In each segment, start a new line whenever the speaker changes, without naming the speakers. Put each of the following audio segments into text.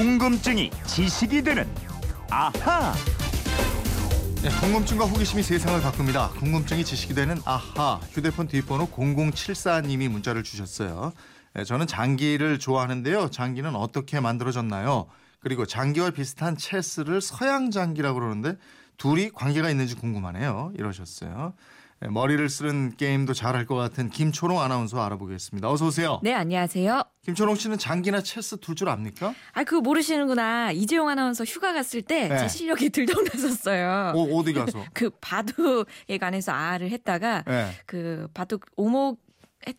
궁금증이 지식이 되는 아하.
네, 궁금증과 호기심이 세상을 바꿉니다. 궁금증이 지식이 되는 아하 휴대폰 뒷번호 0074님이 문자를 주셨어요. 네, 저는 장기를 좋아하는데요. 장기는 어떻게 만들어졌나요? 그리고 장기와 비슷한 체스를 서양 장기라고 그러는데 둘이 관계가 있는지 궁금하네요. 이러셨어요. 네, 머리를 쓰는 게임도 잘할 것 같은 김초롱 아나운서 알아보겠습니다. 어서 오세요.
네, 안녕하세요.
김초롱 씨는 장기나 체스 둘 줄 압니까?
아, 그거 모르시는구나. 이재용 아나운서 휴가 갔을 때 제
네.
실력이 들통났었어요.
어, 어디 가서?
그 바둑에 관해서 아를 했다가
네.
그 바둑 오목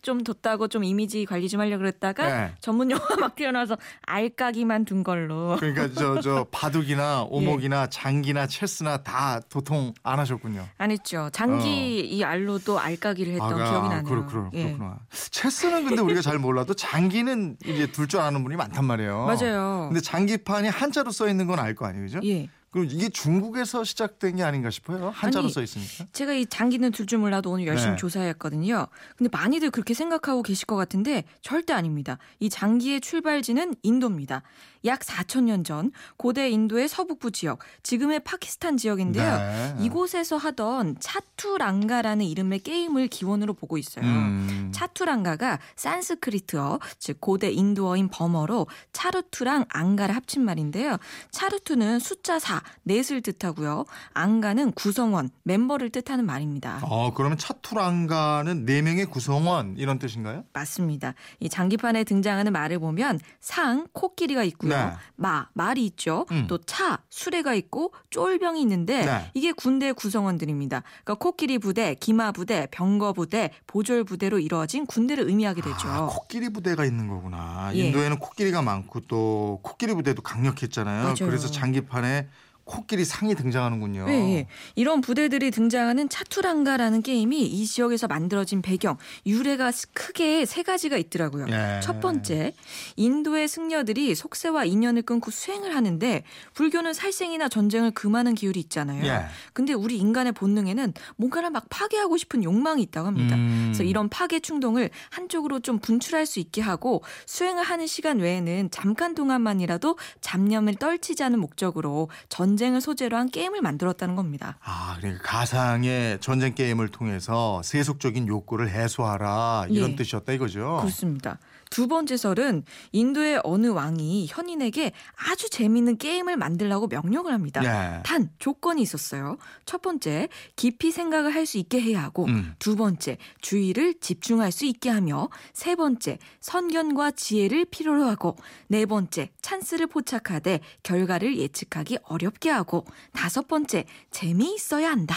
좀 뒀다고 좀 이미지 관리 좀 하려고 그랬다가
네.
전문 용어 막 튀어나와서 알까기만 둔 걸로.
그러니까 저저 바둑이나 오목이나 장기나 체스나 다 도통 안 하셨군요.
안 했죠. 장기 이 알로도 알까기를 했던
아가,
기억이 나네요.
그렇, 그렇,
예.
그렇구나. 체스는 근데 우리가 잘 몰라도 장기는 이제 둘 줄 아는 분이 많단 말이에요.
맞아요.
근데 장기판이 한자로 써 있는 건 알 거 아니에요, 그죠?
예.
그럼 이게 중국에서 시작된 게 아닌가 싶어요. 한자로
아니,
써 있으니까.
제가 이 장기는 둘 줄 몰라도 오늘 열심히
네.
조사했거든요. 근데 많이들 그렇게 생각하고 계실 것 같은데 절대 아닙니다. 이 장기의 출발지는 인도입니다. 약 4천 년 전 고대 인도의 서북부 지역, 지금의 파키스탄 지역인데요.
네.
이곳에서 하던 차투랑가라는 이름의 게임을 기원으로 보고 있어요.
음.
차투랑가가 산스크리트어, 즉 고대 인도어인 범어로 차르투랑 앙가를 합친 말인데요. 차르투는 숫자 4, 넷을 뜻하고요. 앙가는 구성원, 멤버를 뜻하는 말입니다.
어, 그러면 차투랑가는 네 명의 구성원 이런 뜻인가요?
맞습니다. 이 장기판에 등장하는 말을 보면 상, 코끼리가 있고요.
네.
마, 말이 있죠.
음.
또 차, 수레가 있고 쫄병이 있는데
네.
이게 군대 구성원들입니다. 그러니까 코끼리 부대, 기마 부대, 병거 부대, 보졸 부대로 이루어진 군대를 의미하게 되죠.
아, 코끼리 부대가 있는 거구나.
예.
인도에는 코끼리가 많고 또 코끼리 부대도 강력했잖아요.
맞아요.
그래서 장기판에 코끼리 상이 등장하는군요.
예, 예. 이런 부대들이 등장하는 차투랑가라는 게임이 이 지역에서 만들어진 배경, 유래가 크게 세 가지가 있더라고요.
예.
첫 번째, 인도의 승려들이 속세와 인연을 끊고 수행을 하는데 불교는 살생이나 전쟁을 금하는 기율이 있잖아요.
예.
근데 우리 인간의 본능에는 뭔가를 막 파괴하고 싶은 욕망이 있다고 합니다.
음.
그래서 이런 파괴 충동을 한쪽으로 좀 분출할 수 있게 하고 수행을 하는 시간 외에는 잠깐 동안만이라도 잡념을 떨치지 않은 목적으로 전 쟁을 소재로 한 게임을 만들었다는 겁니다.
아, 그러니까 가상의 전쟁 게임을 통해서 세속적인 욕구를 해소하라 이런
예.
뜻이었다 이거죠.
그렇습니다. 두 번째 설은 인도의 어느 왕이 현인에게 아주 재미있는 게임을 만들라고 명령을 합니다.
예.
단 조건이 있었어요. 첫 번째, 깊이 생각을 할 수 있게 해야 하고
음.
두 번째, 주의를 집중할 수 있게 하며 세 번째, 선견과 지혜를 필요로 하고 네 번째, 찬스를 포착하되 결과를 예측하기 어렵게 하고 다섯 번째, 재미있어야 한다.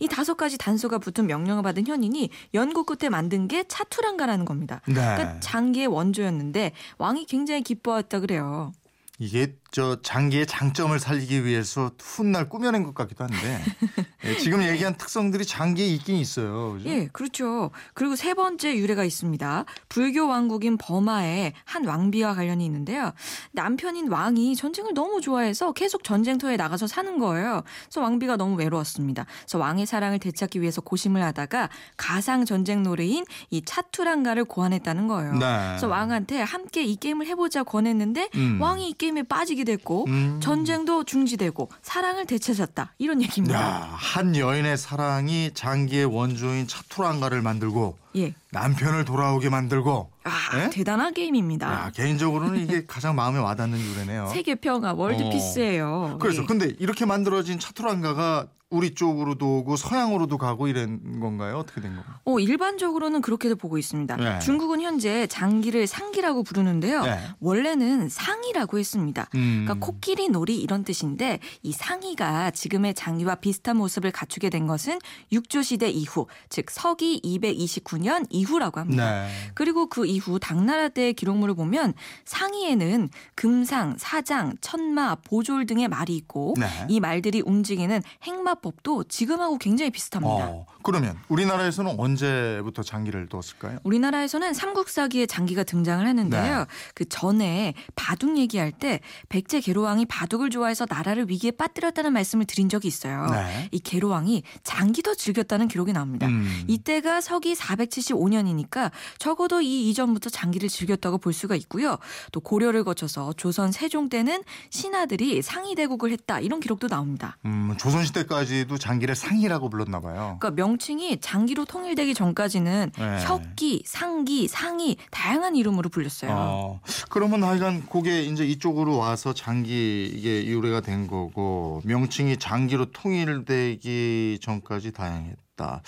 이 다섯 가지 단서가 붙은 명령을 받은 현인이 연구 끝에 만든 게 차투랑가라는 겁니다.
네.
그러니까 장기의 원조였는데 왕이 굉장히 기뻐했다 그래요.
이게 저 장기의 장점을 살리기 위해서 훗날 꾸며낸 것 같기도 한데 예, 지금 얘기한 특성들이 장기에 있긴 있어요. 그죠?
예, 그렇죠. 그리고 세 번째 유래가 있습니다. 불교 왕국인 버마의 한 왕비와 관련이 있는데요. 남편인 왕이 전쟁을 너무 좋아해서 계속 전쟁터에 나가서 사는 거예요. 그래서 왕비가 너무 외로웠습니다. 그래서 왕의 사랑을 되찾기 위해서 고심을 하다가 가상 전쟁 노래인 이 차투랑가를 고안했다는 거예요.
네.
그래서 왕한테 함께 이 게임을 해보자 권했는데
음.
왕이 이 게임에 빠지 게 됐고
음.
전쟁도 중지되고 사랑을 되찾았다 이런 얘기입니다.
야, 한 여인의 사랑이 장기의 원조인 차투랑가를 만들고
예.
남편을 돌아오게 만들고
아,
예?
대단한 게임입니다.
야, 개인적으로는 이게 가장 마음에 와닿는 유래네요.
세계 평화 월드피스예요.
그래서
예.
근데 이렇게 만들어진 차투랑가가 우리 쪽으로도 오고 서양으로도 가고 이런 건가요? 어떻게 된 건가요?
어, 일반적으로는 그렇게도 보고 있습니다.
네.
중국은 현재 장기를 상기라고 부르는데요.
네.
원래는 상이라고 했습니다.
음.
그러니까 코끼리 놀이 이런 뜻인데 이 상이가 지금의 장기와 비슷한 모습을 갖추게 된 것은 육조 시대 이후, 즉 서기 229년 이후라고 합니다.
네.
그리고 그 이후 당나라 때의 기록물을 보면 상이에는 금상, 사장, 천마, 보졸 등의 말이 있고
네.
이 말들이 움직이는 행마 주사법도 지금하고 굉장히 비슷합니다.
어, 그러면 우리나라에서는 언제부터 장기를 뒀을까요?
우리나라에서는 삼국사기에 장기가 등장을 했는데요.
네.
그 전에 바둑 얘기할 때 백제 계로왕이 바둑을 좋아해서 나라를 위기에 빠뜨렸다는 말씀을 드린 적이 있어요.
네.
이 계로왕이 장기도 즐겼다는 기록이 나옵니다.
음.
이때가 서기 475년이니까 적어도 이 이전부터 장기를 즐겼다고 볼 수가 있고요. 또 고려를 거쳐서 조선 세종 때는 신하들이 상의대국을 했다 이런 기록도 나옵니다.
음, 조선 시대까지 도 장기를 상이라고 불렀나 봐요.
그러니까 명칭이 장기로 통일되기 전까지는
네.
혁기, 상기, 상이 다양한 이름으로 불렸어요.
어, 그러면 하여간 그게 이제 이쪽으로 와서 장기 이게 유래가 된 거고 명칭이 장기로 통일되기 전까지 다양했다.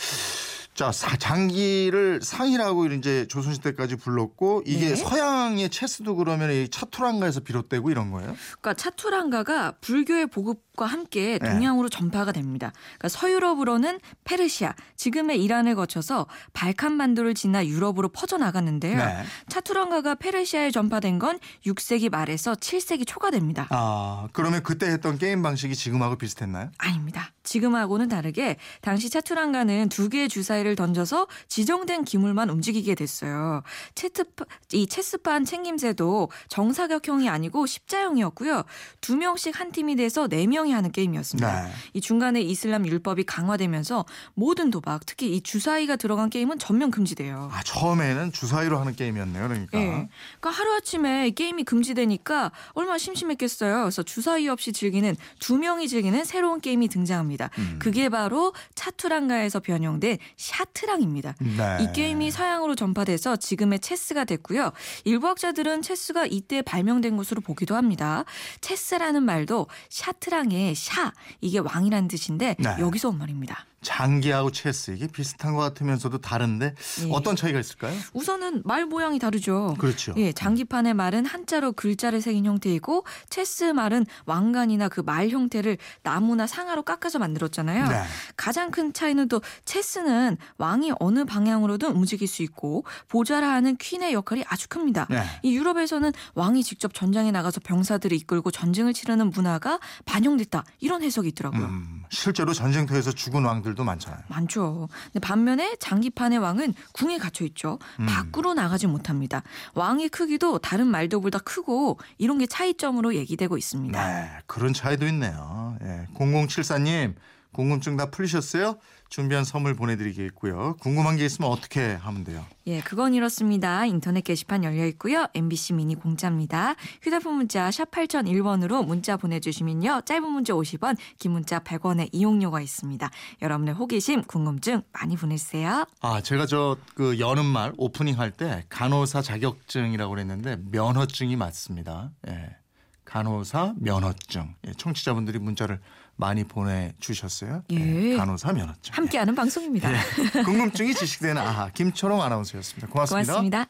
자, 사- 장기를 상이라고 이제 조선시대까지 불렀고 이게
네.
서양의 체스도 그러면 이 차투랑가에서 비롯되고 이런 거예요?
그러니까 차투랑가가 불교의 보급 과 함께
네.
동양으로 전파가 됩니다. 그러니까 서유럽으로는 페르시아, 지금의 이란을 거쳐서 발칸반도를 지나 유럽으로 퍼져 나갔는데요.
네.
차투랑가가 페르시아에 전파된 건 6세기 말에서 7세기 초가 됩니다.
아, 그러면 그때 했던 게임 방식이 지금하고 비슷했나요?
아닙니다. 지금하고는 다르게 당시 차투랑가는 두 개의 주사위를 던져서 지정된 기물만 움직이게 됐어요. 체트 이 체스판 챙김새도 정사각형이 아니고 십자형이었고요. 두 명씩 한 팀이 돼서 네 명이 하는 게임이었습니다.
네.
이 중간에 이슬람 율법이 강화되면서 모든 도박, 특히 이 주사위가 들어간 게임은 전면 금지돼요.
아, 처음에는 주사위로 하는 게임이었네요. 그러니까.
예. 그러니까 하루아침에 게임이 금지되니까 얼마나 심심했겠어요. 그래서 주사위 없이 즐기는 두 명이 즐기는 새로운 게임이 등장합니다.
음.
그게 바로 차투랑가에서 변형된 샤트랑입니다.
네.
이 게임이 서양으로 전파돼서 지금의 체스가 됐고요. 일부 학자들은 체스가 이때 발명된 것으로 보기도 합니다. 체스라는 말도 샤트랑의 샤 이게 왕이라는 뜻인데
네.
여기서 온 말입니다.
장기하고 체스 이게 비슷한 것 같으면서도 다른데
예.
어떤 차이가 있을까요?
우선은 말 모양이 다르죠.
그렇죠.
예, 장기판의 말은 한자로 글자를 새긴 형태이고 체스 말은 왕관이나 그 말 형태를 나무나 상아로 깎아서 만들었잖아요.
네.
가장 큰 차이는 또 체스는 왕이 어느 방향으로든 움직일 수 있고 보좌라 하는 퀸의 역할이 아주 큽니다.
네.
이 유럽에서는 왕이 직접 전장에 나가서 병사들을 이끌고 전쟁을 치르는 문화가 반영됐다 이런 해석이 있더라고요.
음, 실제로 전쟁터에서 죽은 왕들 도 많잖아요.
많죠. 근데 반면에 장기판의 왕은 궁에 갇혀 있죠.
음.
밖으로 나가지 못합니다. 왕의 크기도 다른 말도보다 크고 이런 게 차이점으로 얘기되고 있습니다.
네, 그런 차이도 있네요. 예, 0074님 궁금증 다 풀리셨어요? 준비한 선물 보내드리겠고요. 궁금한 게 있으면 어떻게 하면 돼요?
예, 그건 이렇습니다. 인터넷 게시판 열려 있고요. MBC 미니 공짜입니다. 휴대폰 문자 샵 8001번으로 문자 보내주시면요. 짧은 문자 50원, 긴 문자 100원의 이용료가 있습니다. 여러분의 호기심, 궁금증 많이 보내주세요.
아, 제가 저 그 여는 말 오프닝 할 때 간호사 자격증이라고 그랬는데 면허증이 맞습니다. 예. 간호사 면허증. 예, 청취자분들이 문자를 많이 보내주셨어요.
예.
간호사 면허증.
함께하는 방송입니다.
예. 궁금증이 지식되는 아하 김초롱 아나운서였습니다. 고맙습니다.
고맙습니다.